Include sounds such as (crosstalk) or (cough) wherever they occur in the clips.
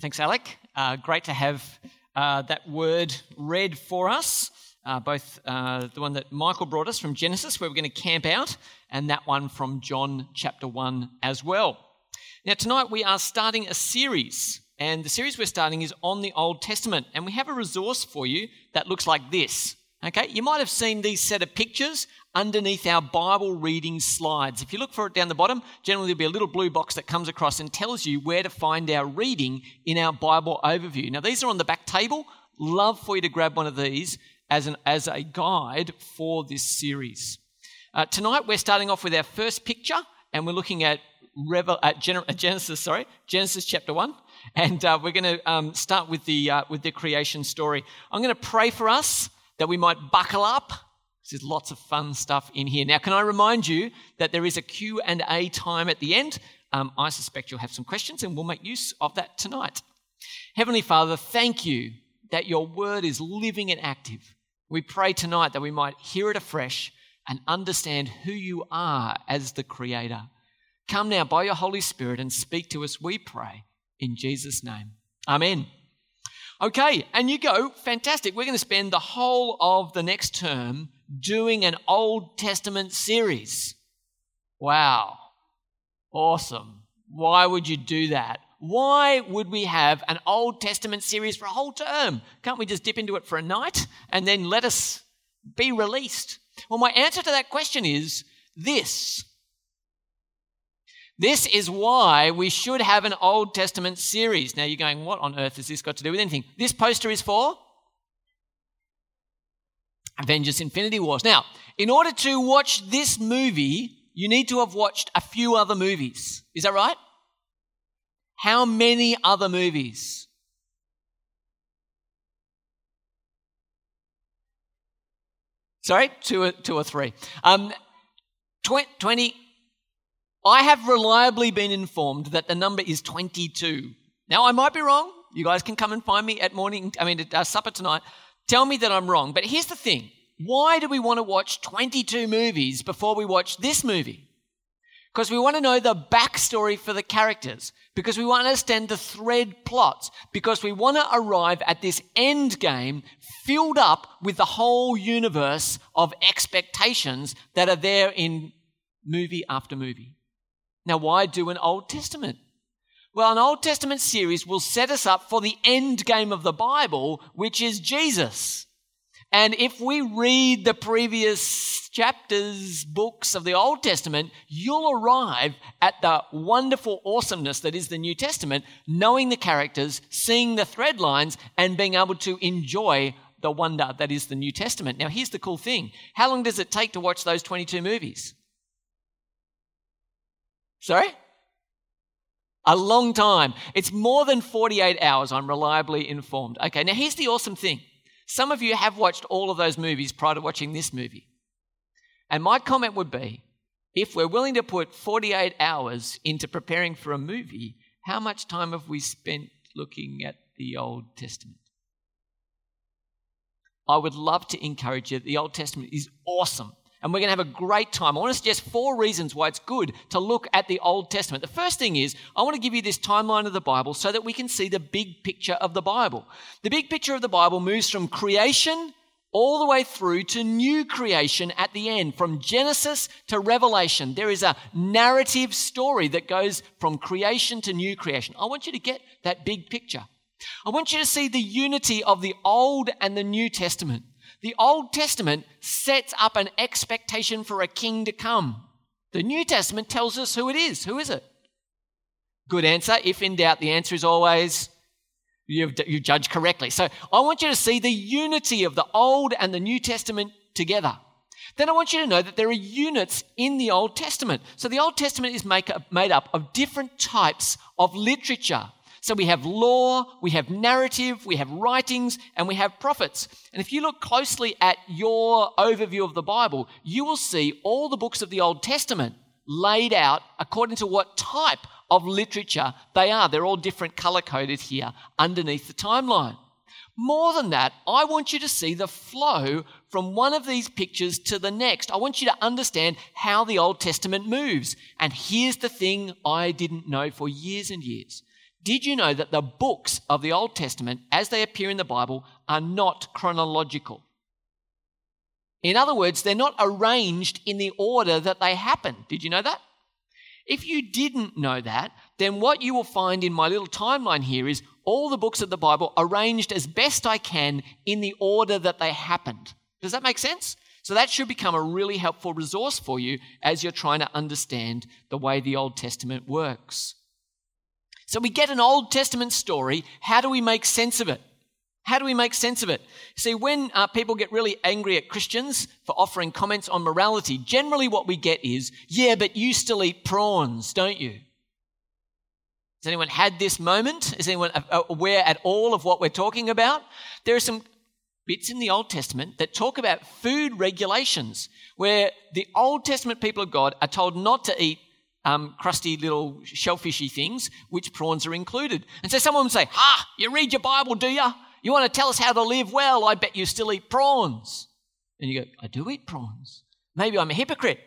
Thanks, Alec. Uh, great to have uh, that word read for us, uh, both uh, the one that Michael brought us from Genesis, where we're going to camp out, and that one from John chapter 1 as well. Now, tonight we are starting a series, and the series we're starting is on the Old Testament, and we have a resource for you that looks like this. Okay, you might have seen these set of pictures underneath our Bible reading slides. If you look for it down the bottom, generally there'll be a little blue box that comes across and tells you where to find our reading in our Bible overview. Now, these are on the back table. Love for you to grab one of these as, an, as a guide for this series. Uh, tonight, we're starting off with our first picture, and we're looking at, Revel, at Genesis, sorry, Genesis chapter 1 and uh, we're going to um, start with the uh, with the creation story. I'm going to pray for us that we might buckle up. There's lots of fun stuff in here. Now, can I remind you that there is a Q&A time at the end? Um, I suspect you'll have some questions and we'll make use of that tonight. Heavenly Father, thank you that your word is living and active. We pray tonight that we might hear it afresh and understand who you are as the Creator. Come now by your Holy Spirit and speak to us, we pray, in Jesus' name. Amen. Okay, and you go, fantastic. We're going to spend the whole of the next term doing an Old Testament series. Wow. Awesome. Why would you do that? Why would we have an Old Testament series for a whole term? Can't we just dip into it for a night and then let us be released? Well, my answer to that question is this this is why we should have an Old Testament series. Now you're going, what on earth has this got to do with anything? This poster is for Avengers Infinity Wars. Now, in order to watch this movie, you need to have watched a few other movies. Is that right? How many other movies? Sorry, two or, two or three. Um, 20, I have reliably been informed that the number is 22. Now, I might be wrong. You guys can come and find me at morning, I mean, at uh, supper tonight. Tell me that I'm wrong. But here's the thing why do we want to watch 22 movies before we watch this movie? Because we want to know the backstory for the characters, because we want to understand the thread plots, because we want to arrive at this end game filled up with the whole universe of expectations that are there in movie after movie. Now, why do an Old Testament? Well, an Old Testament series will set us up for the end game of the Bible, which is Jesus. And if we read the previous chapters, books of the Old Testament, you'll arrive at the wonderful awesomeness that is the New Testament, knowing the characters, seeing the thread lines, and being able to enjoy the wonder that is the New Testament. Now, here's the cool thing how long does it take to watch those 22 movies? Sorry? A long time. It's more than 48 hours, I'm reliably informed. Okay, now here's the awesome thing. Some of you have watched all of those movies prior to watching this movie. And my comment would be if we're willing to put 48 hours into preparing for a movie, how much time have we spent looking at the Old Testament? I would love to encourage you. The Old Testament is awesome and we're going to have a great time. I want to suggest four reasons why it's good to look at the Old Testament. The first thing is, I want to give you this timeline of the Bible so that we can see the big picture of the Bible. The big picture of the Bible moves from creation all the way through to new creation at the end, from Genesis to Revelation. There is a narrative story that goes from creation to new creation. I want you to get that big picture. I want you to see the unity of the Old and the New Testament. The Old Testament sets up an expectation for a king to come. The New Testament tells us who it is. Who is it? Good answer. If in doubt, the answer is always you've, you judge correctly. So I want you to see the unity of the Old and the New Testament together. Then I want you to know that there are units in the Old Testament. So the Old Testament is make made up of different types of literature. So we have law, we have narrative, we have writings, and we have prophets. And if you look closely at your overview of the Bible, you will see all the books of the Old Testament laid out according to what type of literature they are. They're all different color coded here underneath the timeline. More than that, I want you to see the flow from one of these pictures to the next. I want you to understand how the Old Testament moves. And here's the thing I didn't know for years and years did you know that the books of the Old Testament, as they appear in the Bible, are not chronological? In other words, they're not arranged in the order that they happen. Did you know that? If you didn't know that, then what you will find in my little timeline here is all the books of the Bible arranged as best I can in the order that they happened. Does that make sense? So that should become a really helpful resource for you as you're trying to understand the way the Old Testament works. So we get an Old Testament story. How do we make sense of it? How do we make sense of it? See, when uh, people get really angry at Christians for offering comments on morality, generally what we get is, yeah, but you still eat prawns, don't you? Has anyone had this moment? Is anyone aware at all of what we're talking about? There are some bits in the Old Testament that talk about food regulations, where the Old Testament people of God are told not to eat um, crusty little shellfishy things, which prawns are included. And so someone would say, Ha, you read your Bible, do you? You want to tell us how to live well? I bet you still eat prawns. And you go, I do eat prawns. Maybe I'm a hypocrite.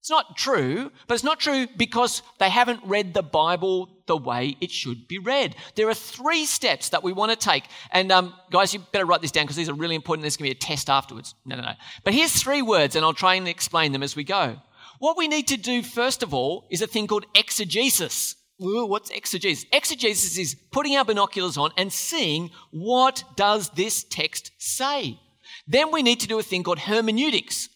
It's not true, but it's not true because they haven't read the Bible the way it should be read. There are three steps that we want to take. And um, guys, you better write this down because these are really important. There's going to be a test afterwards. No, no, no. But here's three words, and I'll try and explain them as we go. What we need to do, first of all, is a thing called exegesis. Ooh, what's exegesis? Exegesis is putting our binoculars on and seeing what does this text say. Then we need to do a thing called hermeneutics.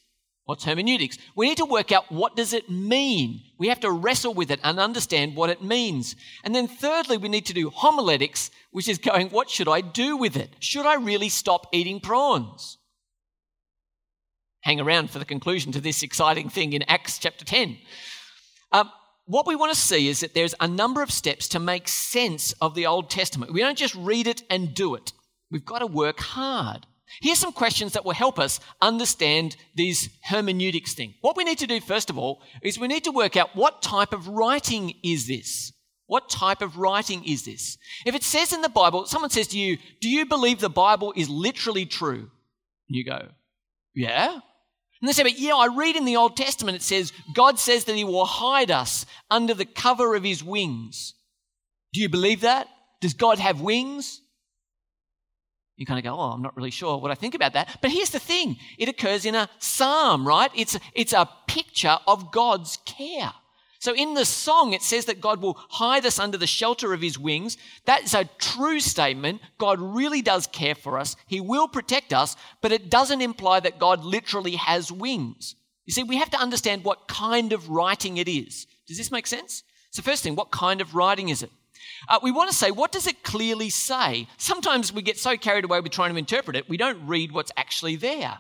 What's hermeneutics? We need to work out what does it mean. We have to wrestle with it and understand what it means. And then thirdly, we need to do homiletics, which is going, what should I do with it? Should I really stop eating prawns? Hang around for the conclusion to this exciting thing in Acts chapter 10. Um, what we want to see is that there's a number of steps to make sense of the Old Testament. We don't just read it and do it. We've got to work hard. Here's some questions that will help us understand these hermeneutics thing. What we need to do, first of all, is we need to work out what type of writing is this? What type of writing is this? If it says in the Bible, someone says to you, Do you believe the Bible is literally true? You go, Yeah. And they say, But yeah, I read in the Old Testament it says, God says that He will hide us under the cover of His wings. Do you believe that? Does God have wings? you kind of go, oh, I'm not really sure what I think about that. But here's the thing it occurs in a psalm, right? It's, it's a picture of God's care. So in the song, it says that God will hide us under the shelter of his wings. That's a true statement. God really does care for us. He will protect us, but it doesn't imply that God literally has wings. You see, we have to understand what kind of writing it is. Does this make sense? So, first thing, what kind of writing is it? Uh, we want to say, what does it clearly say? Sometimes we get so carried away with trying to interpret it, we don't read what's actually there.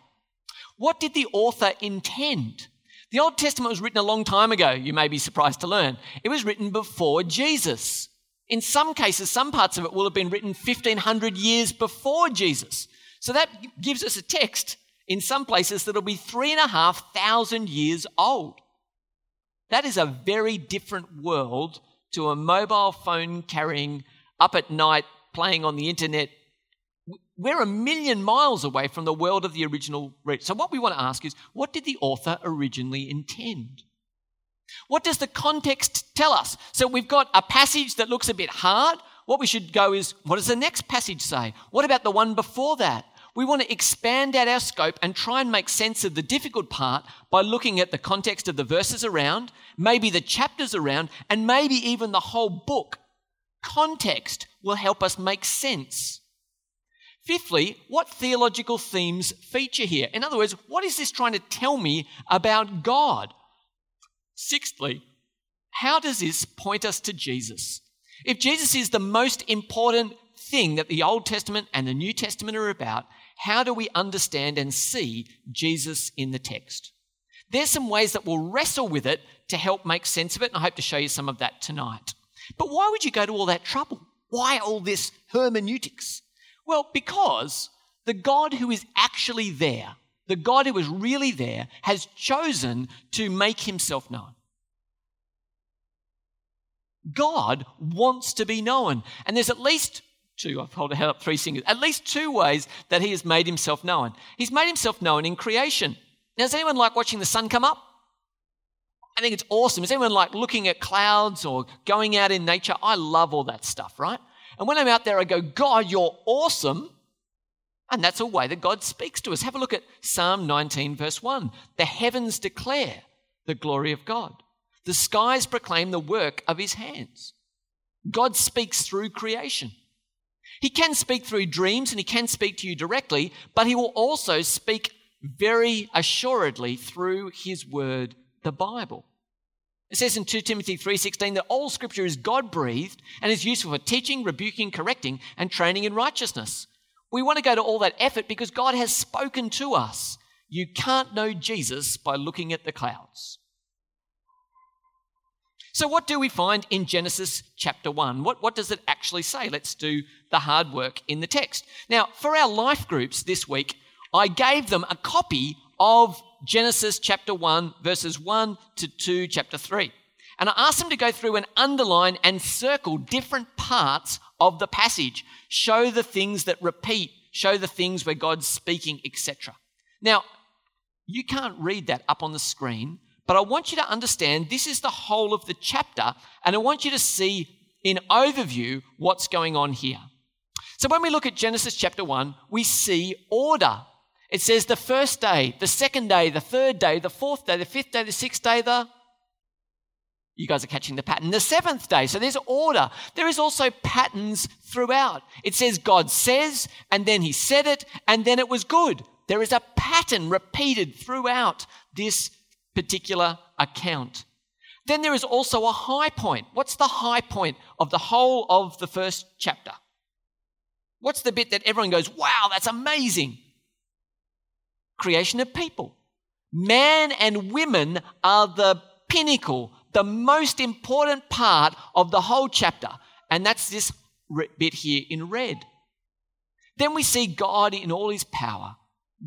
What did the author intend? The Old Testament was written a long time ago, you may be surprised to learn. It was written before Jesus. In some cases, some parts of it will have been written 1500 years before Jesus. So that gives us a text in some places that'll be three and a half thousand years old. That is a very different world to a mobile phone carrying, up at night, playing on the internet. We're a million miles away from the world of the original read. So, what we want to ask is what did the author originally intend? What does the context tell us? So, we've got a passage that looks a bit hard. What we should go is what does the next passage say? What about the one before that? We want to expand out our scope and try and make sense of the difficult part by looking at the context of the verses around, maybe the chapters around, and maybe even the whole book. Context will help us make sense. Fifthly, what theological themes feature here? In other words, what is this trying to tell me about God? Sixthly, how does this point us to Jesus? If Jesus is the most important thing that the Old Testament and the New Testament are about, how do we understand and see Jesus in the text? There's some ways that we'll wrestle with it to help make sense of it, and I hope to show you some of that tonight. But why would you go to all that trouble? Why all this hermeneutics? Well, because the God who is actually there, the God who is really there, has chosen to make himself known. God wants to be known. And there's at least two, I've held up three fingers, at least two ways that he has made himself known. He's made himself known in creation. Now, does anyone like watching the sun come up? I think it's awesome. Is anyone like looking at clouds or going out in nature? I love all that stuff, right? And when I'm out there, I go, God, you're awesome. And that's a way that God speaks to us. Have a look at Psalm 19, verse 1. The heavens declare the glory of God, the skies proclaim the work of his hands. God speaks through creation. He can speak through dreams and he can speak to you directly, but he will also speak very assuredly through his word, the Bible. It says in 2 Timothy 3:16 that all scripture is God-breathed and is useful for teaching, rebuking, correcting and training in righteousness. We want to go to all that effort because God has spoken to us. You can't know Jesus by looking at the clouds. So, what do we find in Genesis chapter 1? What, what does it actually say? Let's do the hard work in the text. Now, for our life groups this week, I gave them a copy of Genesis chapter 1, verses 1 to 2, chapter 3. And I asked them to go through and underline and circle different parts of the passage, show the things that repeat, show the things where God's speaking, etc. Now, you can't read that up on the screen, but I want you to understand this is the whole of the chapter, and I want you to see in overview what's going on here. So when we look at Genesis chapter 1, we see order it says the first day, the second day, the third day, the fourth day, the fifth day, the sixth day, the. You guys are catching the pattern. The seventh day. So there's order. There is also patterns throughout. It says God says, and then he said it, and then it was good. There is a pattern repeated throughout this particular account. Then there is also a high point. What's the high point of the whole of the first chapter? What's the bit that everyone goes, wow, that's amazing? Creation of people. Man and women are the pinnacle, the most important part of the whole chapter. And that's this bit here in red. Then we see God in all his power.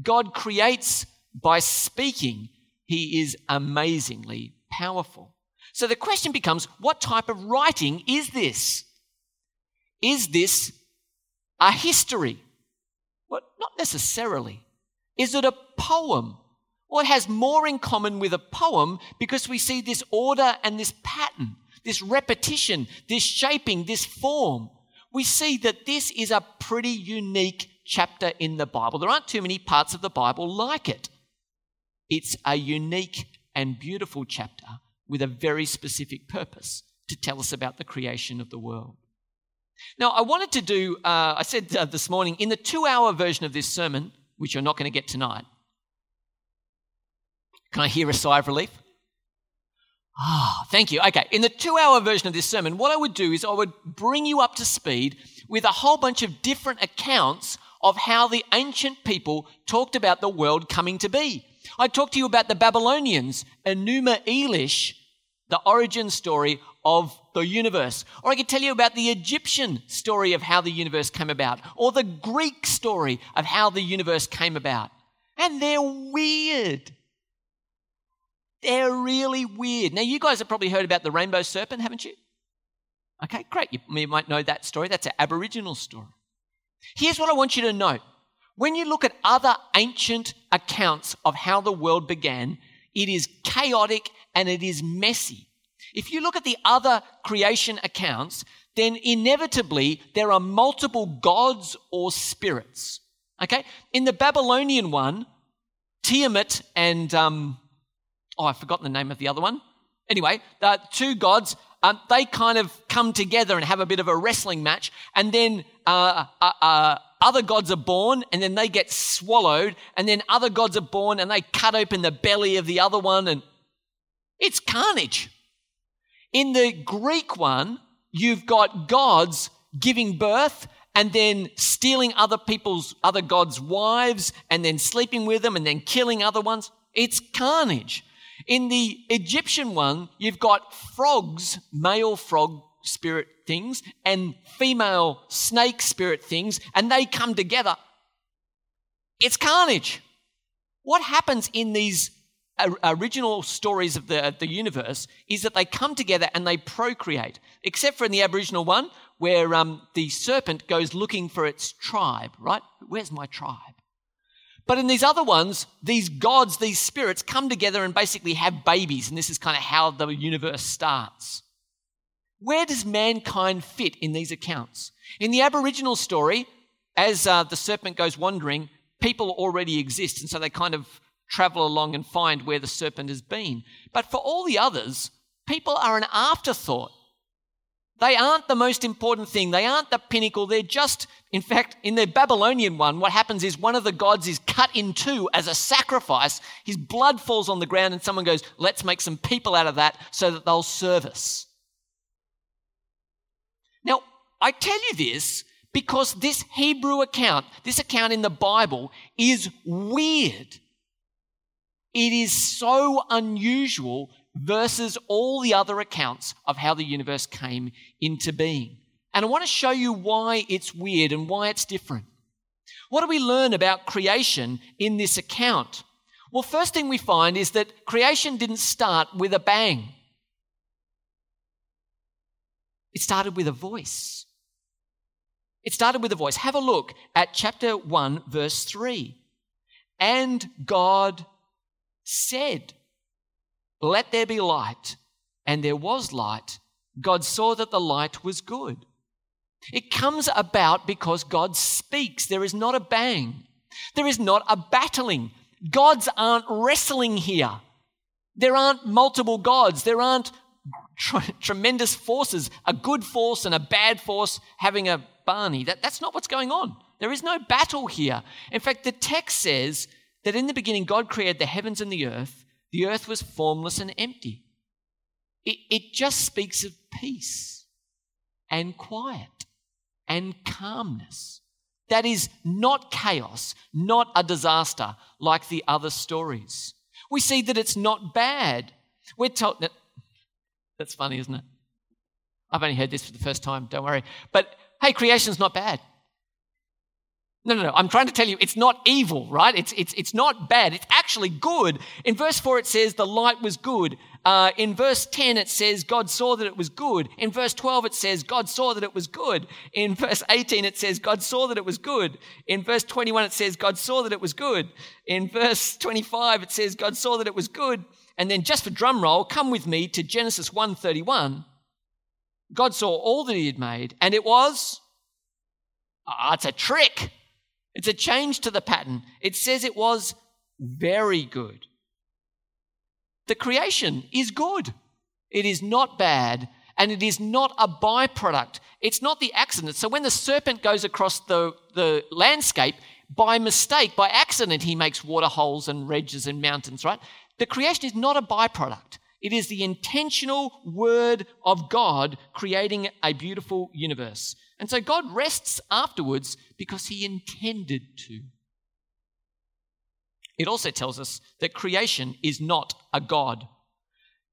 God creates by speaking. He is amazingly powerful. So the question becomes what type of writing is this? Is this a history? Well, not necessarily. Is it a poem? Well, it has more in common with a poem because we see this order and this pattern, this repetition, this shaping, this form. We see that this is a pretty unique chapter in the Bible. There aren't too many parts of the Bible like it. It's a unique and beautiful chapter with a very specific purpose to tell us about the creation of the world. Now, I wanted to do, uh, I said uh, this morning, in the two hour version of this sermon, which you're not going to get tonight. Can I hear a sigh of relief? Ah, oh, thank you. Okay, in the two hour version of this sermon, what I would do is I would bring you up to speed with a whole bunch of different accounts of how the ancient people talked about the world coming to be. I'd talk to you about the Babylonians, Enuma Elish, the origin story of the universe. Or I could tell you about the Egyptian story of how the universe came about, or the Greek story of how the universe came about. And they're weird. They're really weird. Now, you guys have probably heard about the rainbow serpent, haven't you? Okay, great. You might know that story. That's an Aboriginal story. Here's what I want you to know. When you look at other ancient accounts of how the world began, it is chaotic and it is messy. If you look at the other creation accounts, then inevitably there are multiple gods or spirits. Okay? In the Babylonian one, Tiamat and, um, oh, I've forgotten the name of the other one. Anyway, the two gods, um, they kind of come together and have a bit of a wrestling match, and then uh, uh, uh, other gods are born, and then they get swallowed, and then other gods are born, and they cut open the belly of the other one, and it's carnage. In the Greek one, you've got gods giving birth and then stealing other people's, other gods' wives and then sleeping with them and then killing other ones. It's carnage. In the Egyptian one, you've got frogs, male frog spirit things, and female snake spirit things, and they come together. It's carnage. What happens in these original stories of the, the universe is that they come together and they procreate, except for in the Aboriginal one, where um, the serpent goes looking for its tribe, right? Where's my tribe? But in these other ones, these gods, these spirits come together and basically have babies, and this is kind of how the universe starts. Where does mankind fit in these accounts? In the Aboriginal story, as uh, the serpent goes wandering, people already exist, and so they kind of travel along and find where the serpent has been. But for all the others, people are an afterthought. They aren't the most important thing. They aren't the pinnacle. They're just, in fact, in the Babylonian one, what happens is one of the gods is cut in two as a sacrifice. His blood falls on the ground, and someone goes, Let's make some people out of that so that they'll serve us. Now, I tell you this because this Hebrew account, this account in the Bible, is weird. It is so unusual versus all the other accounts of how the universe came into being. And I want to show you why it's weird and why it's different. What do we learn about creation in this account? Well, first thing we find is that creation didn't start with a bang. It started with a voice. It started with a voice. Have a look at chapter 1, verse 3. And God said, let there be light. And there was light. God saw that the light was good. It comes about because God speaks. There is not a bang. There is not a battling. Gods aren't wrestling here. There aren't multiple gods. There aren't tremendous forces, a good force and a bad force having a Barney. That, that's not what's going on. There is no battle here. In fact, the text says that in the beginning, God created the heavens and the earth, the earth was formless and empty. It, it just speaks of peace and quiet and calmness. That is not chaos, not a disaster like the other stories. We see that it's not bad. We're told that that's funny, isn't it? I've only heard this for the first time, don't worry. But hey, creation's not bad. No, no, no. I'm trying to tell you it's not evil, right? It's, it's, it's not bad. It's actually good. In verse 4, it says the light was good. Uh, in verse 10, it says God saw that it was good. In verse 12, it says God saw that it was good. In verse 18, it says God saw that it was good. In verse 21, it says God saw that it was good. In verse 25, it says God saw that it was good. And then just for drum roll, come with me to Genesis 1:31. God saw all that he had made, and it was, ah, it's a trick. It's a change to the pattern. It says it was very good. The creation is good. It is not bad, and it is not a byproduct. It's not the accident. So when the serpent goes across the, the landscape, by mistake, by accident, he makes water holes and ridges and mountains, right? The creation is not a byproduct. It is the intentional word of God creating a beautiful universe. And so God rests afterwards because he intended to. It also tells us that creation is not a God.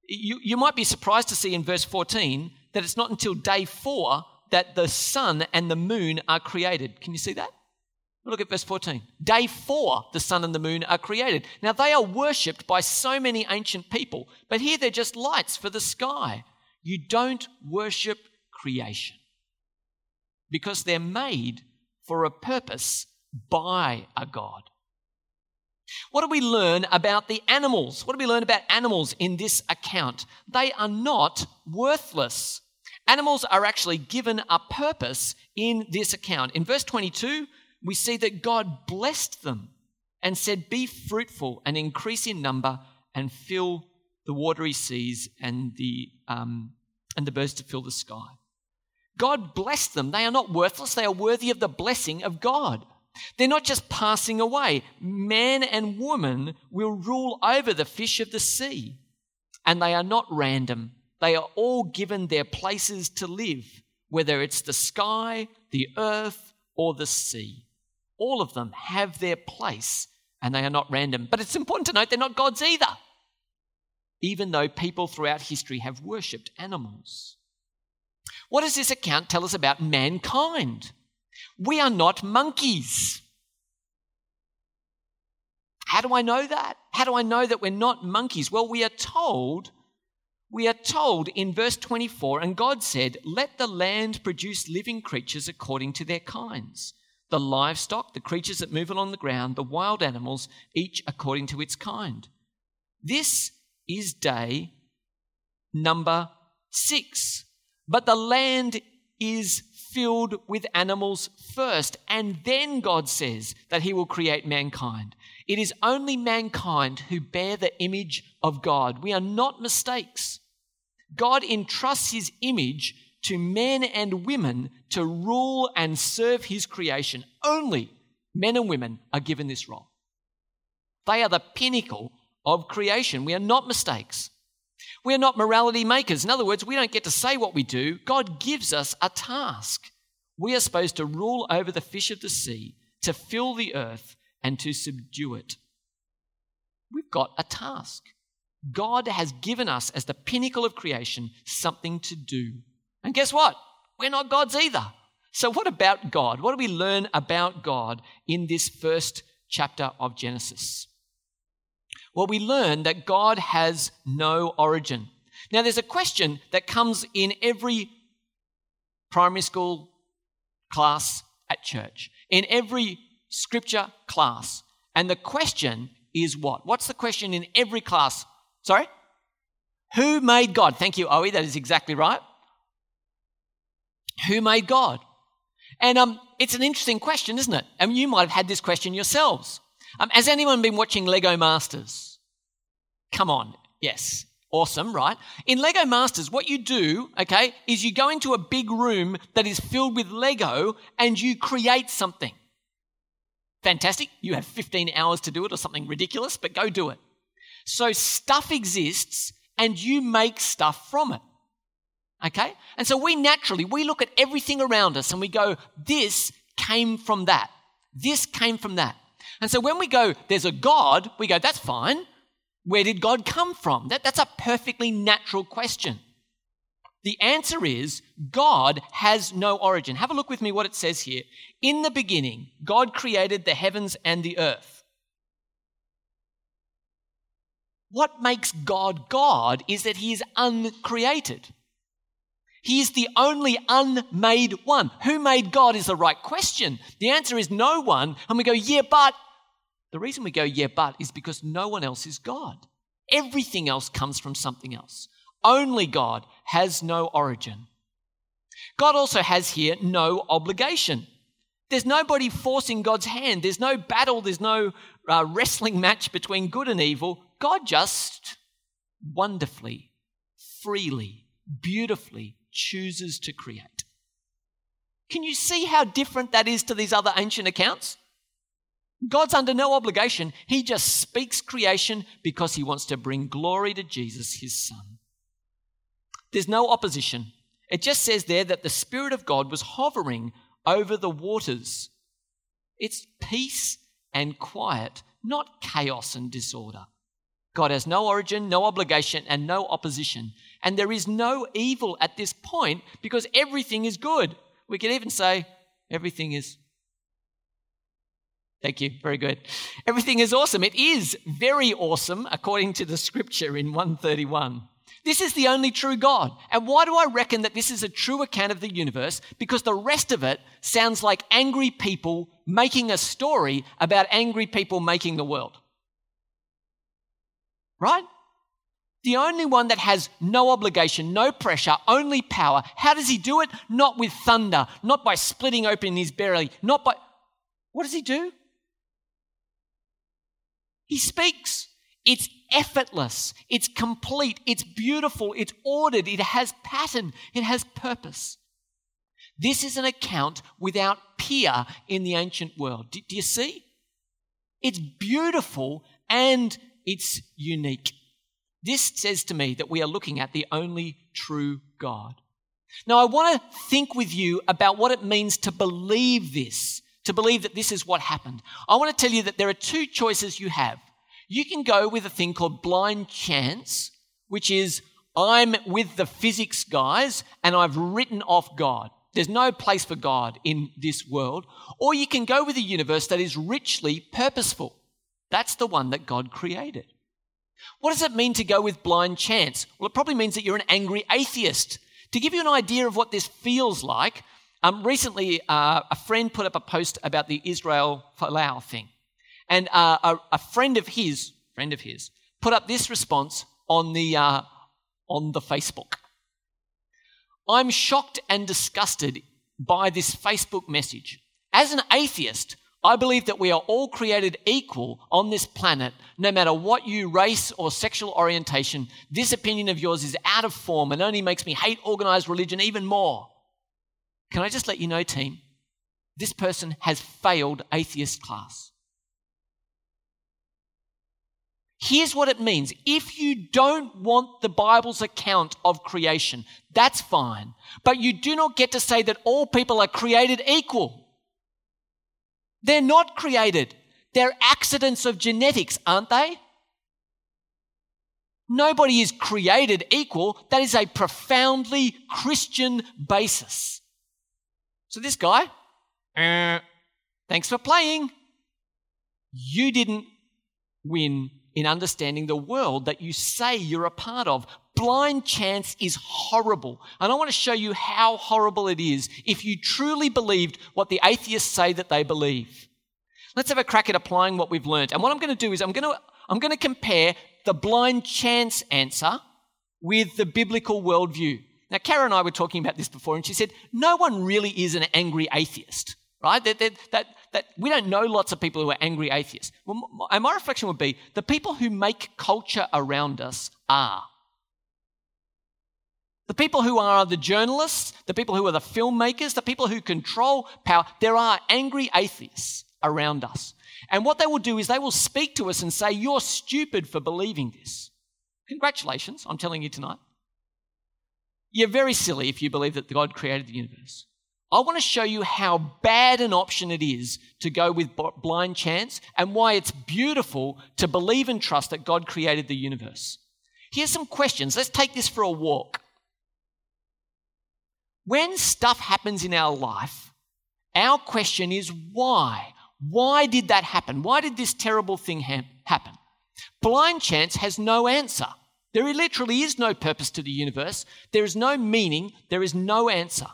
You, you might be surprised to see in verse 14 that it's not until day four that the sun and the moon are created. Can you see that? Look at verse 14. Day four, the sun and the moon are created. Now, they are worshipped by so many ancient people, but here they're just lights for the sky. You don't worship creation because they're made for a purpose by a God. What do we learn about the animals? What do we learn about animals in this account? They are not worthless. Animals are actually given a purpose in this account. In verse 22, we see that God blessed them and said, Be fruitful and increase in number and fill the watery seas and the, um, and the birds to fill the sky. God blessed them. They are not worthless, they are worthy of the blessing of God. They're not just passing away. Man and woman will rule over the fish of the sea. And they are not random. They are all given their places to live, whether it's the sky, the earth, or the sea. All of them have their place and they are not random. But it's important to note they're not gods either, even though people throughout history have worshipped animals. What does this account tell us about mankind? We are not monkeys. How do I know that? How do I know that we're not monkeys? Well, we are told, we are told in verse 24, and God said, Let the land produce living creatures according to their kinds, the livestock, the creatures that move along the ground, the wild animals, each according to its kind. This is day number six. But the land is filled with animals first, and then God says that He will create mankind. It is only mankind who bear the image of God. We are not mistakes. God entrusts His image to men and women to rule and serve His creation. Only men and women are given this role. They are the pinnacle of creation. We are not mistakes. We are not morality makers. In other words, we don't get to say what we do. God gives us a task. We are supposed to rule over the fish of the sea, to fill the earth, and to subdue it. We've got a task. God has given us, as the pinnacle of creation, something to do. And guess what? We're not gods either. So, what about God? What do we learn about God in this first chapter of Genesis? Well, we learn that God has no origin. Now, there's a question that comes in every primary school class at church, in every scripture class. And the question is what? What's the question in every class? Sorry? Who made God? Thank you, Owie. That is exactly right. Who made God? And um, it's an interesting question, isn't it? And you might have had this question yourselves. Um, has anyone been watching Lego Masters? Come on. Yes. Awesome, right? In Lego Masters, what you do, okay, is you go into a big room that is filled with Lego and you create something. Fantastic. You have 15 hours to do it or something ridiculous, but go do it. So stuff exists and you make stuff from it. Okay? And so we naturally, we look at everything around us and we go, this came from that. This came from that. And so when we go, there's a God, we go, that's fine. Where did God come from? That, that's a perfectly natural question. The answer is God has no origin. Have a look with me what it says here. In the beginning, God created the heavens and the earth. What makes God God is that he is uncreated. He is the only unmade one. Who made God is the right question. The answer is no one. And we go, yeah, but the reason we go, yeah, but, is because no one else is God. Everything else comes from something else. Only God has no origin. God also has here no obligation. There's nobody forcing God's hand. There's no battle. There's no uh, wrestling match between good and evil. God just wonderfully, freely, beautifully chooses to create. Can you see how different that is to these other ancient accounts? God's under no obligation. He just speaks creation because he wants to bring glory to Jesus, his son. There's no opposition. It just says there that the Spirit of God was hovering over the waters. It's peace and quiet, not chaos and disorder. God has no origin, no obligation, and no opposition. And there is no evil at this point because everything is good. We could even say everything is Thank you. Very good. Everything is awesome. It is very awesome according to the scripture in 131. This is the only true God. And why do I reckon that this is a true account of the universe? Because the rest of it sounds like angry people making a story about angry people making the world. Right? The only one that has no obligation, no pressure, only power. How does he do it? Not with thunder, not by splitting open his belly, not by. What does he do? He speaks. It's effortless. It's complete. It's beautiful. It's ordered. It has pattern. It has purpose. This is an account without peer in the ancient world. Do, do you see? It's beautiful and it's unique. This says to me that we are looking at the only true God. Now, I want to think with you about what it means to believe this to believe that this is what happened. I want to tell you that there are two choices you have. You can go with a thing called blind chance, which is I'm with the physics guys and I've written off God. There's no place for God in this world. Or you can go with a universe that is richly purposeful. That's the one that God created. What does it mean to go with blind chance? Well, it probably means that you're an angry atheist. To give you an idea of what this feels like, Um, recently, uh, a friend put up a post about the Israel Folau thing. And uh, a, a, friend of his, friend of his, put up this response on the, uh, on the Facebook. I'm shocked and disgusted by this Facebook message. As an atheist, I believe that we are all created equal on this planet, no matter what you race or sexual orientation. This opinion of yours is out of form and only makes me hate organized religion even more. Can I just let you know, team? This person has failed atheist class. Here's what it means. If you don't want the Bible's account of creation, that's fine. But you do not get to say that all people are created equal. They're not created. They're accidents of genetics, aren't they? Nobody is created equal. That is a profoundly Christian basis. So this guy, uh, thanks for playing. You didn't win in understanding the world that you say you're a part of. Blind chance is horrible. And I want to show you how horrible it is if you truly believed what the atheists say that they believe. Let's have a crack at applying what we've learned. And what I'm going to do is I'm going to, I'm going to compare the blind chance answer with the biblical worldview. Now, Kara and I were talking about this before, and she said, No one really is an angry atheist, right? That, that, that, that we don't know lots of people who are angry atheists. Well, and my reflection would be the people who make culture around us are. The people who are the journalists, the people who are the filmmakers, the people who control power, there are angry atheists around us. And what they will do is they will speak to us and say, You're stupid for believing this. Congratulations, I'm telling you tonight. You're very silly if you believe that God created the universe. I want to show you how bad an option it is to go with blind chance and why it's beautiful to believe and trust that God created the universe. Here's some questions. Let's take this for a walk. When stuff happens in our life, our question is why? Why did that happen? Why did this terrible thing ha- happen? Blind chance has no answer. There literally is no purpose to the universe. There is no meaning. There is no answer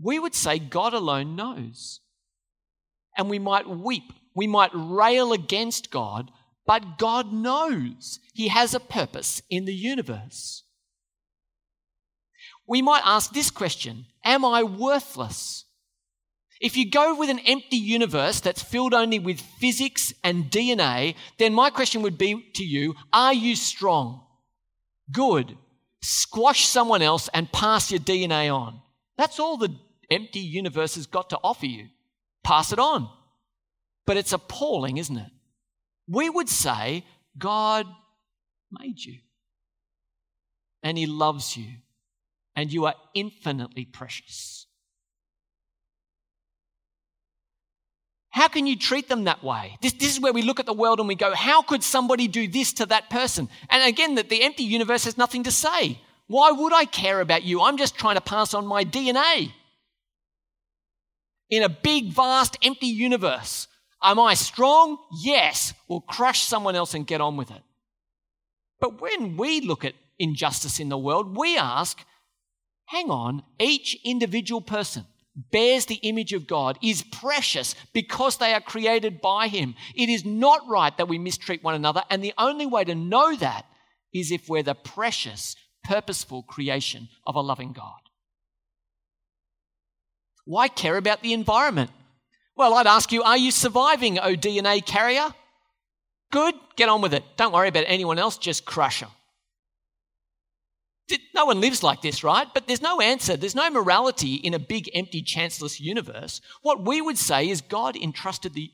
we would say God alone knows. And we might weep, we might rail against God, but God knows He has a purpose in the universe. We might ask this question Am I worthless? If you go with an empty universe that's filled only with physics and DNA, then my question would be to you Are you strong? Good. Squash someone else and pass your DNA on. That's all the empty universe has got to offer you. Pass it on. But it's appalling, isn't it? We would say, God made you, and He loves you, and you are infinitely precious. How can you treat them that way? This, this is where we look at the world and we go, how could somebody do this to that person? And again, that the empty universe has nothing to say. Why would I care about you? I'm just trying to pass on my DNA in a big, vast, empty universe. Am I strong? Yes. We'll crush someone else and get on with it. But when we look at injustice in the world, we ask, hang on, each individual person bears the image of God, is precious because they are created by Him. It is not right that we mistreat one another, and the only way to know that is if we're the precious, purposeful creation of a loving God. Why care about the environment? Well, I'd ask you, are you surviving, O DNA carrier? Good, get on with it. Don't worry about anyone else, just crush them. No one lives like this, right? But there's no answer. There's no morality in a big, empty, chanceless universe. What we would say is God entrusted the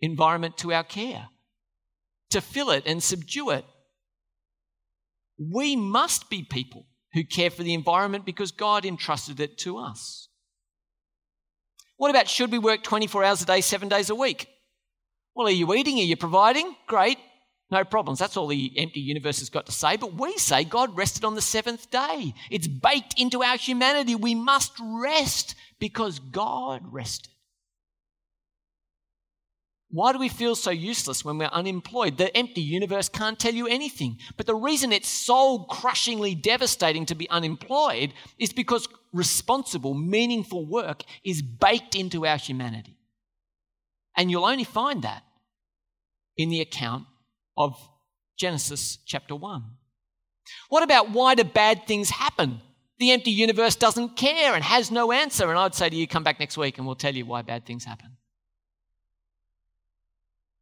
environment to our care to fill it and subdue it. We must be people who care for the environment because God entrusted it to us. What about should we work 24 hours a day, seven days a week? Well, are you eating? Are you providing? Great. No problems. That's all the empty universe has got to say. But we say God rested on the seventh day. It's baked into our humanity. We must rest because God rested. Why do we feel so useless when we're unemployed? The empty universe can't tell you anything. But the reason it's soul crushingly devastating to be unemployed is because responsible, meaningful work is baked into our humanity. And you'll only find that in the account of Genesis chapter 1. What about why do bad things happen? The empty universe doesn't care and has no answer. And I'd say to you, come back next week and we'll tell you why bad things happen.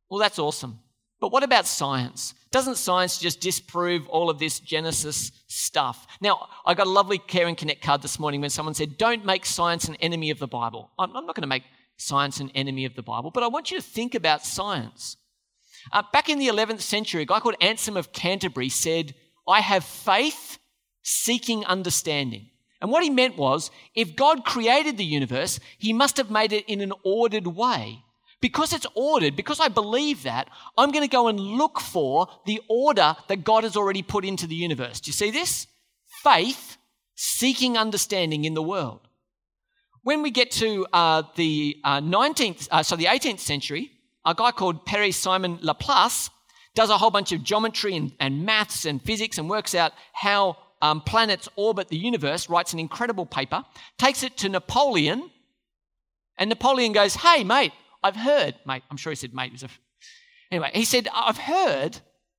Well, that's awesome. But what about science? Doesn't science just disprove all of this Genesis stuff? Now, I got a lovely Care and Connect card this morning when someone said, Don't make science an enemy of the Bible. I'm not going to make science an enemy of the Bible, but I want you to think about science. Uh, back in the 11th century, a guy called Anselm of Canterbury said, I have faith seeking understanding. And what he meant was, if God created the universe, he must have made it in an ordered way. Because it's ordered, because I believe that, I'm going to go and look for the order that God has already put into the universe. Do you see this? Faith seeking understanding in the world. When we get to uh, the uh, 19th, uh, so the 18th century, a guy called Pierre Simon Laplace does a whole bunch of geometry and, and maths and physics and works out how um, planets orbit the universe, writes an incredible paper, takes it to Napoleon, and Napoleon goes, Hey, mate, I've heard, mate, I'm sure he said mate was a. Anyway, he said, I've heard,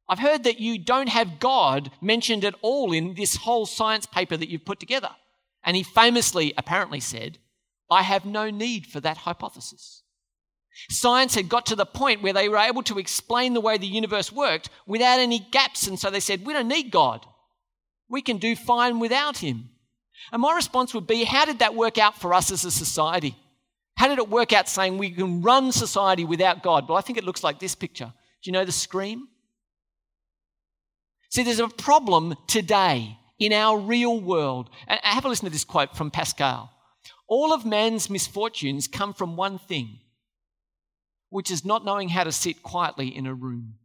I've heard that you don't have God mentioned at all in this whole science paper that you've put together. And he famously, apparently said, I have no need for that hypothesis. Science had got to the point where they were able to explain the way the universe worked without any gaps. And so they said, We don't need God. We can do fine without him. And my response would be, How did that work out for us as a society? How did it work out saying we can run society without God? Well, I think it looks like this picture. Do you know the scream? See, there's a problem today in our real world. And have a listen to this quote from Pascal. All of man's misfortunes come from one thing, which is not knowing how to sit quietly in a room.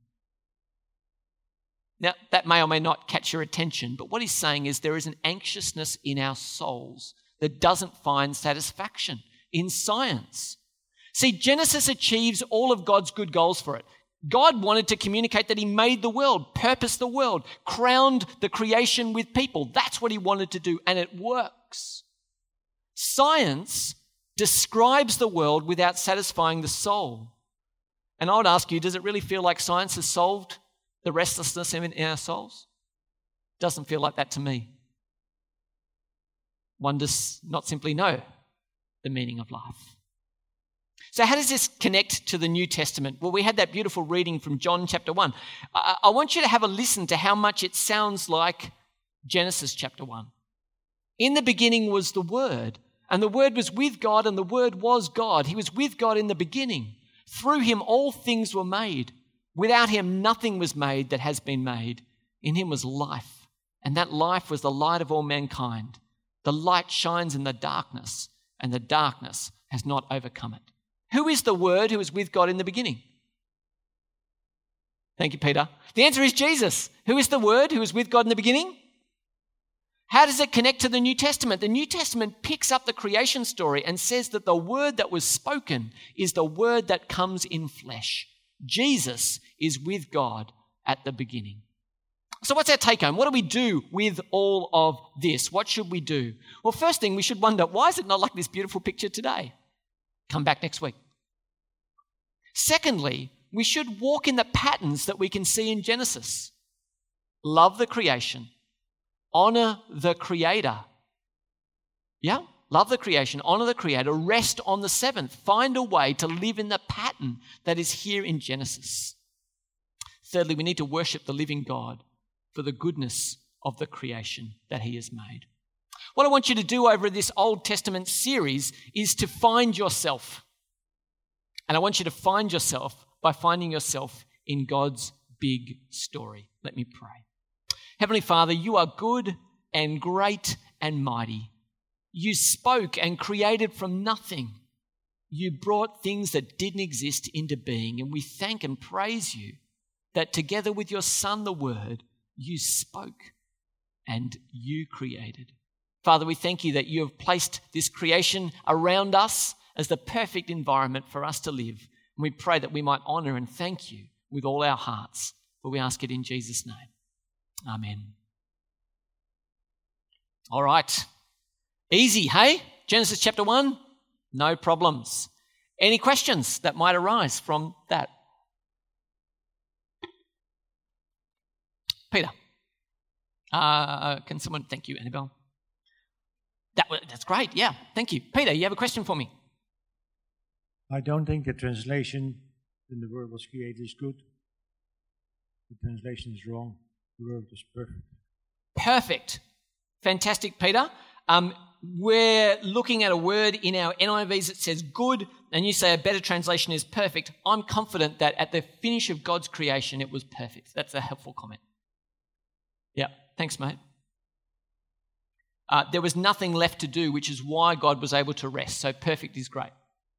Now, that may or may not catch your attention, but what he's saying is there is an anxiousness in our souls that doesn't find satisfaction in science. See, Genesis achieves all of God's good goals for it. God wanted to communicate that He made the world, purposed the world, crowned the creation with people. That's what He wanted to do, and it works. Science describes the world without satisfying the soul. And I would ask you, does it really feel like science has solved the restlessness in our souls? Doesn't feel like that to me. One does not simply know the meaning of life. So, how does this connect to the New Testament? Well, we had that beautiful reading from John chapter 1. I, I want you to have a listen to how much it sounds like Genesis chapter 1. In the beginning was the Word, and the Word was with God, and the Word was God. He was with God in the beginning. Through him, all things were made. Without him, nothing was made that has been made. In him was life, and that life was the light of all mankind. The light shines in the darkness and the darkness has not overcome it. Who is the Word who was with God in the beginning? Thank you, Peter. The answer is Jesus. Who is the Word who was with God in the beginning? How does it connect to the New Testament? The New Testament picks up the creation story and says that the word that was spoken is the word that comes in flesh. Jesus is with God at the beginning. So, what's our take home? What do we do with all of this? What should we do? Well, first thing, we should wonder why is it not like this beautiful picture today? Come back next week. Secondly, we should walk in the patterns that we can see in Genesis. Love the creation, honor the Creator. Yeah? Love the creation, honor the Creator, rest on the seventh. Find a way to live in the pattern that is here in Genesis. Thirdly, we need to worship the living God for the goodness of the creation that He has made. What I want you to do over this Old Testament series is to find yourself. And I want you to find yourself by finding yourself in God's big story. Let me pray. Heavenly Father, you are good and great and mighty. You spoke and created from nothing. You brought things that didn't exist into being. And we thank and praise you that together with your Son, the Word, you spoke and you created. Father, we thank you that you have placed this creation around us as the perfect environment for us to live. And we pray that we might honor and thank you with all our hearts. For we ask it in Jesus' name. Amen. All right. Easy, hey? Genesis chapter 1, no problems. Any questions that might arise from that? Peter. Uh, can someone thank you, Annabelle? That, that's great. Yeah, thank you. Peter, you have a question for me? I don't think the translation when the word was created is good. The translation is wrong. Perfect. Perfect. Fantastic, Peter. Um, we're looking at a word in our NIVs that says good, and you say a better translation is perfect. I'm confident that at the finish of God's creation, it was perfect. That's a helpful comment. Yeah, thanks, mate. Uh, there was nothing left to do, which is why God was able to rest. So perfect is great.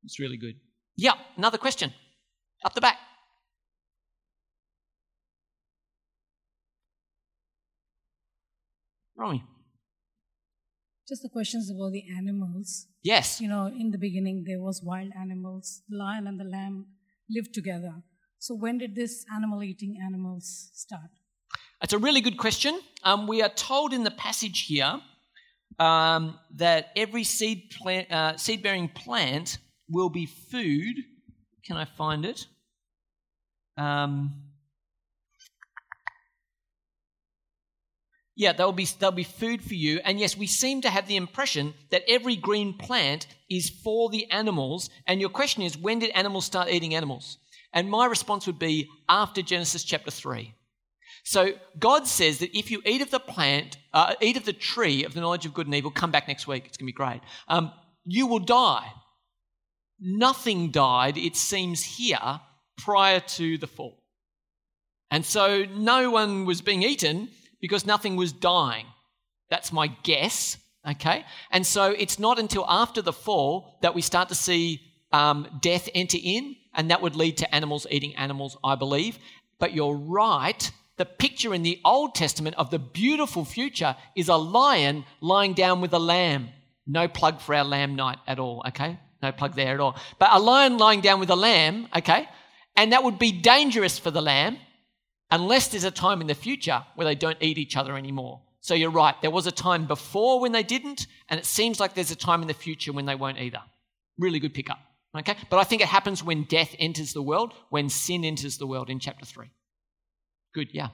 It's really good. Yeah, another question. Up the back. Romy. Just the questions about the animals. Yes. You know, in the beginning there was wild animals. The lion and the lamb lived together. So when did this animal-eating animals start? It's a really good question. Um, we are told in the passage here um, that every seed plant, uh, seed-bearing plant will be food. Can I find it? Um, yeah, they'll be, they'll be food for you. And yes, we seem to have the impression that every green plant is for the animals. And your question is, when did animals start eating animals? And my response would be after Genesis chapter 3. So God says that if you eat of the plant, uh, eat of the tree of the knowledge of good and evil, come back next week. It's going to be great. Um, you will die. Nothing died, it seems here, prior to the fall. And so no one was being eaten because nothing was dying. That's my guess, okay? And so it's not until after the fall that we start to see um, death enter in, and that would lead to animals eating animals, I believe. But you're right. The picture in the Old Testament of the beautiful future is a lion lying down with a lamb. No plug for our lamb night at all, okay? No plug there at all. But a lion lying down with a lamb, okay? And that would be dangerous for the lamb unless there's a time in the future where they don't eat each other anymore. So you're right, there was a time before when they didn't, and it seems like there's a time in the future when they won't either. Really good pickup. Okay? But I think it happens when death enters the world, when sin enters the world in chapter 3. Good, yeah.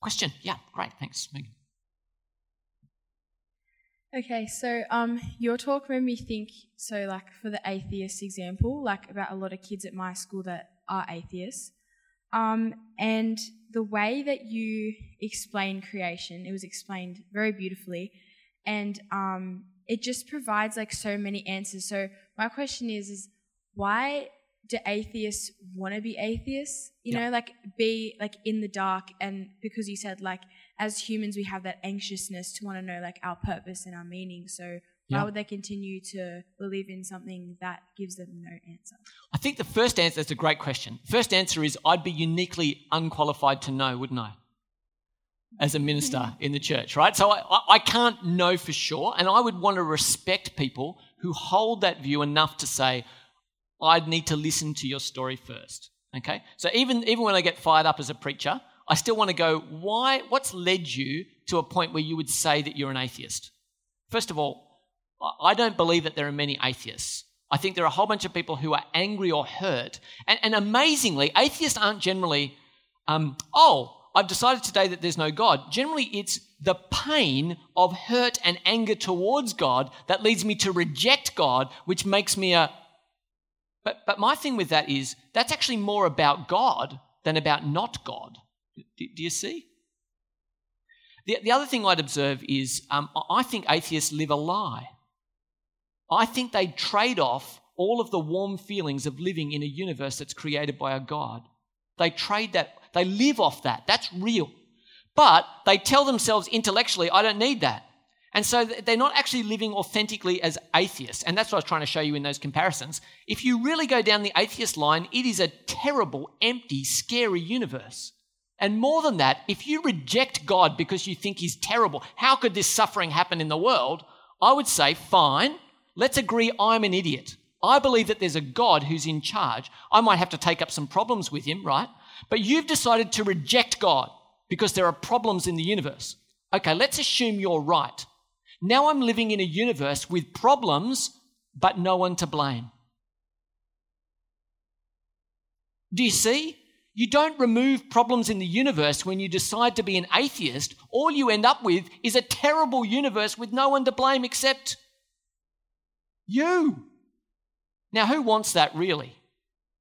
Question? Yeah, great. Thanks, Megan. Okay, so um, your talk made me think. So, like for the atheist example, like about a lot of kids at my school that are atheists, um, and the way that you explain creation, it was explained very beautifully, and um, it just provides like so many answers. So, my question is, is why do atheists want to be atheists? You know, like be like in the dark, and because you said like as humans we have that anxiousness to want to know like our purpose and our meaning. So why would they continue to believe in something that gives them no answer? I think the first answer is a great question. First answer is I'd be uniquely unqualified to know, wouldn't I? As a minister (laughs) in the church, right? So I, I can't know for sure, and I would want to respect people who hold that view enough to say, I'd need to listen to your story first. Okay? So even, even when I get fired up as a preacher, I still want to go, why, what's led you to a point where you would say that you're an atheist? First of all, I don't believe that there are many atheists. I think there are a whole bunch of people who are angry or hurt. And, and amazingly, atheists aren't generally, um, oh, I've decided today that there's no God. Generally, it's the pain of hurt and anger towards God that leads me to reject God, which makes me a but, but my thing with that is that's actually more about God than about not God. Do, do you see? The, the other thing I'd observe is um, I think atheists live a lie. I think they trade off all of the warm feelings of living in a universe that's created by a God. They trade that, they live off that. That's real. But they tell themselves intellectually, I don't need that. And so they're not actually living authentically as atheists. And that's what I was trying to show you in those comparisons. If you really go down the atheist line, it is a terrible, empty, scary universe. And more than that, if you reject God because you think he's terrible, how could this suffering happen in the world? I would say, fine, let's agree I'm an idiot. I believe that there's a God who's in charge. I might have to take up some problems with him, right? But you've decided to reject God because there are problems in the universe. Okay, let's assume you're right. Now I'm living in a universe with problems, but no one to blame. Do you see? You don't remove problems in the universe when you decide to be an atheist. All you end up with is a terrible universe with no one to blame except you. Now, who wants that really?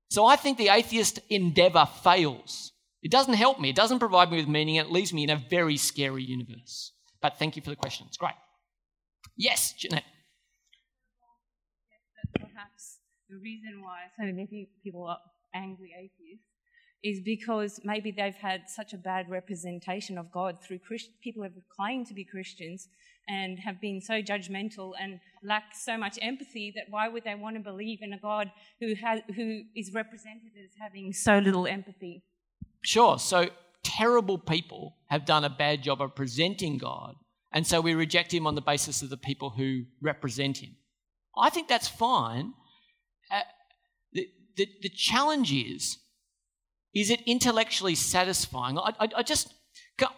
So I think the atheist endeavor fails. It doesn't help me, it doesn't provide me with meaning, it leaves me in a very scary universe. But thank you for the question. It's great. Yes, Jeanette. Perhaps the reason why so many people are angry atheists is because maybe they've had such a bad representation of God through Christ- people who have claimed to be Christians and have been so judgmental and lack so much empathy that why would they want to believe in a God who has who is represented as having so little empathy? Sure. So terrible people have done a bad job of presenting God, and so we reject him on the basis of the people who represent him. I think that's fine. Uh, the, the, the challenge is is it intellectually satisfying? I, I, I just,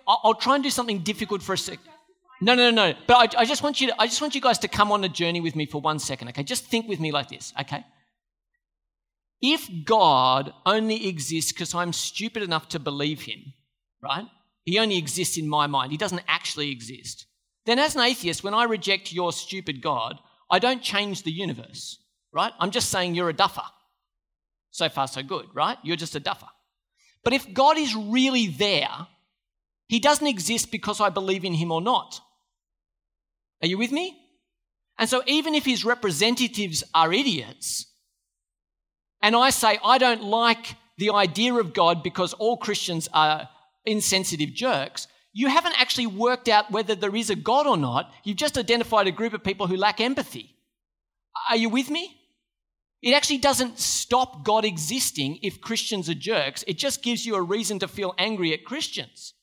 I'll try and do something difficult for a sec. No, no, no, no. But I, I, just want you to, I just want you guys to come on a journey with me for one second, okay? Just think with me like this, okay? If God only exists because I'm stupid enough to believe him, right? He only exists in my mind. He doesn't actually exist. Then as an atheist, when I reject your stupid God, I don't change the universe, right? I'm just saying you're a duffer. So far, so good, right? You're just a duffer. But if God is really there, he doesn't exist because I believe in him or not. Are you with me? And so, even if his representatives are idiots, and I say I don't like the idea of God because all Christians are insensitive jerks, you haven't actually worked out whether there is a God or not. You've just identified a group of people who lack empathy. Are you with me? It actually doesn't stop God existing if Christians are jerks. It just gives you a reason to feel angry at Christians.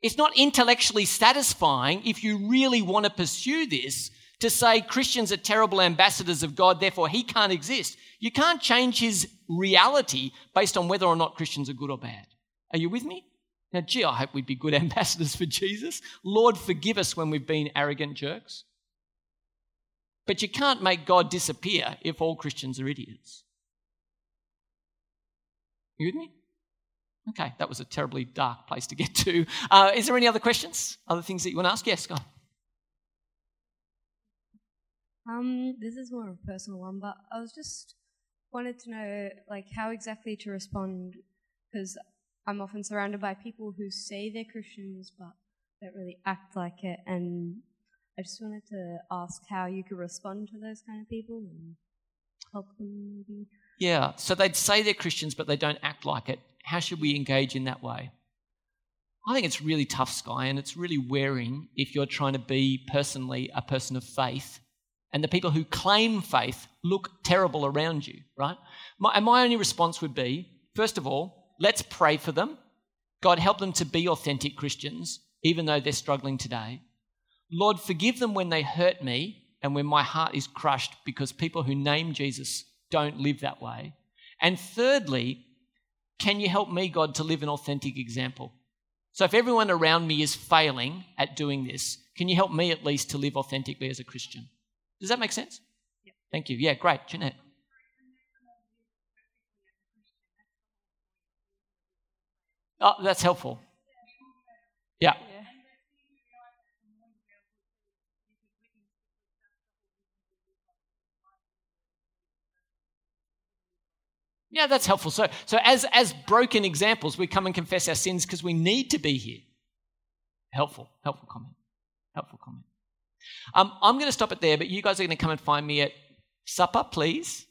It's not intellectually satisfying if you really want to pursue this to say Christians are terrible ambassadors of God, therefore he can't exist. You can't change his reality based on whether or not Christians are good or bad. Are you with me? Now, gee, I hope we'd be good (laughs) ambassadors for Jesus. Lord, forgive us when we've been arrogant jerks. But you can't make God disappear if all Christians are idiots. You with me? Okay, that was a terribly dark place to get to. Uh, is there any other questions? Other things that you want to ask? Yes, go. Um, this is more of a personal one, but I was just wanted to know like how exactly to respond because I'm often surrounded by people who say they're Christians but don't really act like it, and I just wanted to ask how you could respond to those kind of people and help them maybe. Yeah, so they'd say they're Christians, but they don't act like it. How should we engage in that way? I think it's really tough, Sky, and it's really wearing if you're trying to be personally a person of faith and the people who claim faith look terrible around you, right? My, and my only response would be first of all, let's pray for them. God, help them to be authentic Christians, even though they're struggling today. Lord, forgive them when they hurt me and when my heart is crushed because people who name Jesus don't live that way. And thirdly, can you help me, God, to live an authentic example? So if everyone around me is failing at doing this, can you help me at least to live authentically as a Christian? Does that make sense? Yeah. Thank you. Yeah, great. Jeanette. Oh, that's helpful. Yeah. Yeah, that's helpful. So, so as, as broken examples, we come and confess our sins because we need to be here. Helpful, helpful comment. Helpful comment. Um, I'm going to stop it there, but you guys are going to come and find me at supper, please,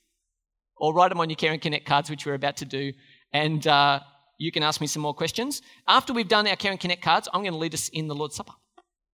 or write them on your Care and Connect cards, which we're about to do, and uh, you can ask me some more questions. After we've done our Care and Connect cards, I'm going to lead us in the Lord's Supper.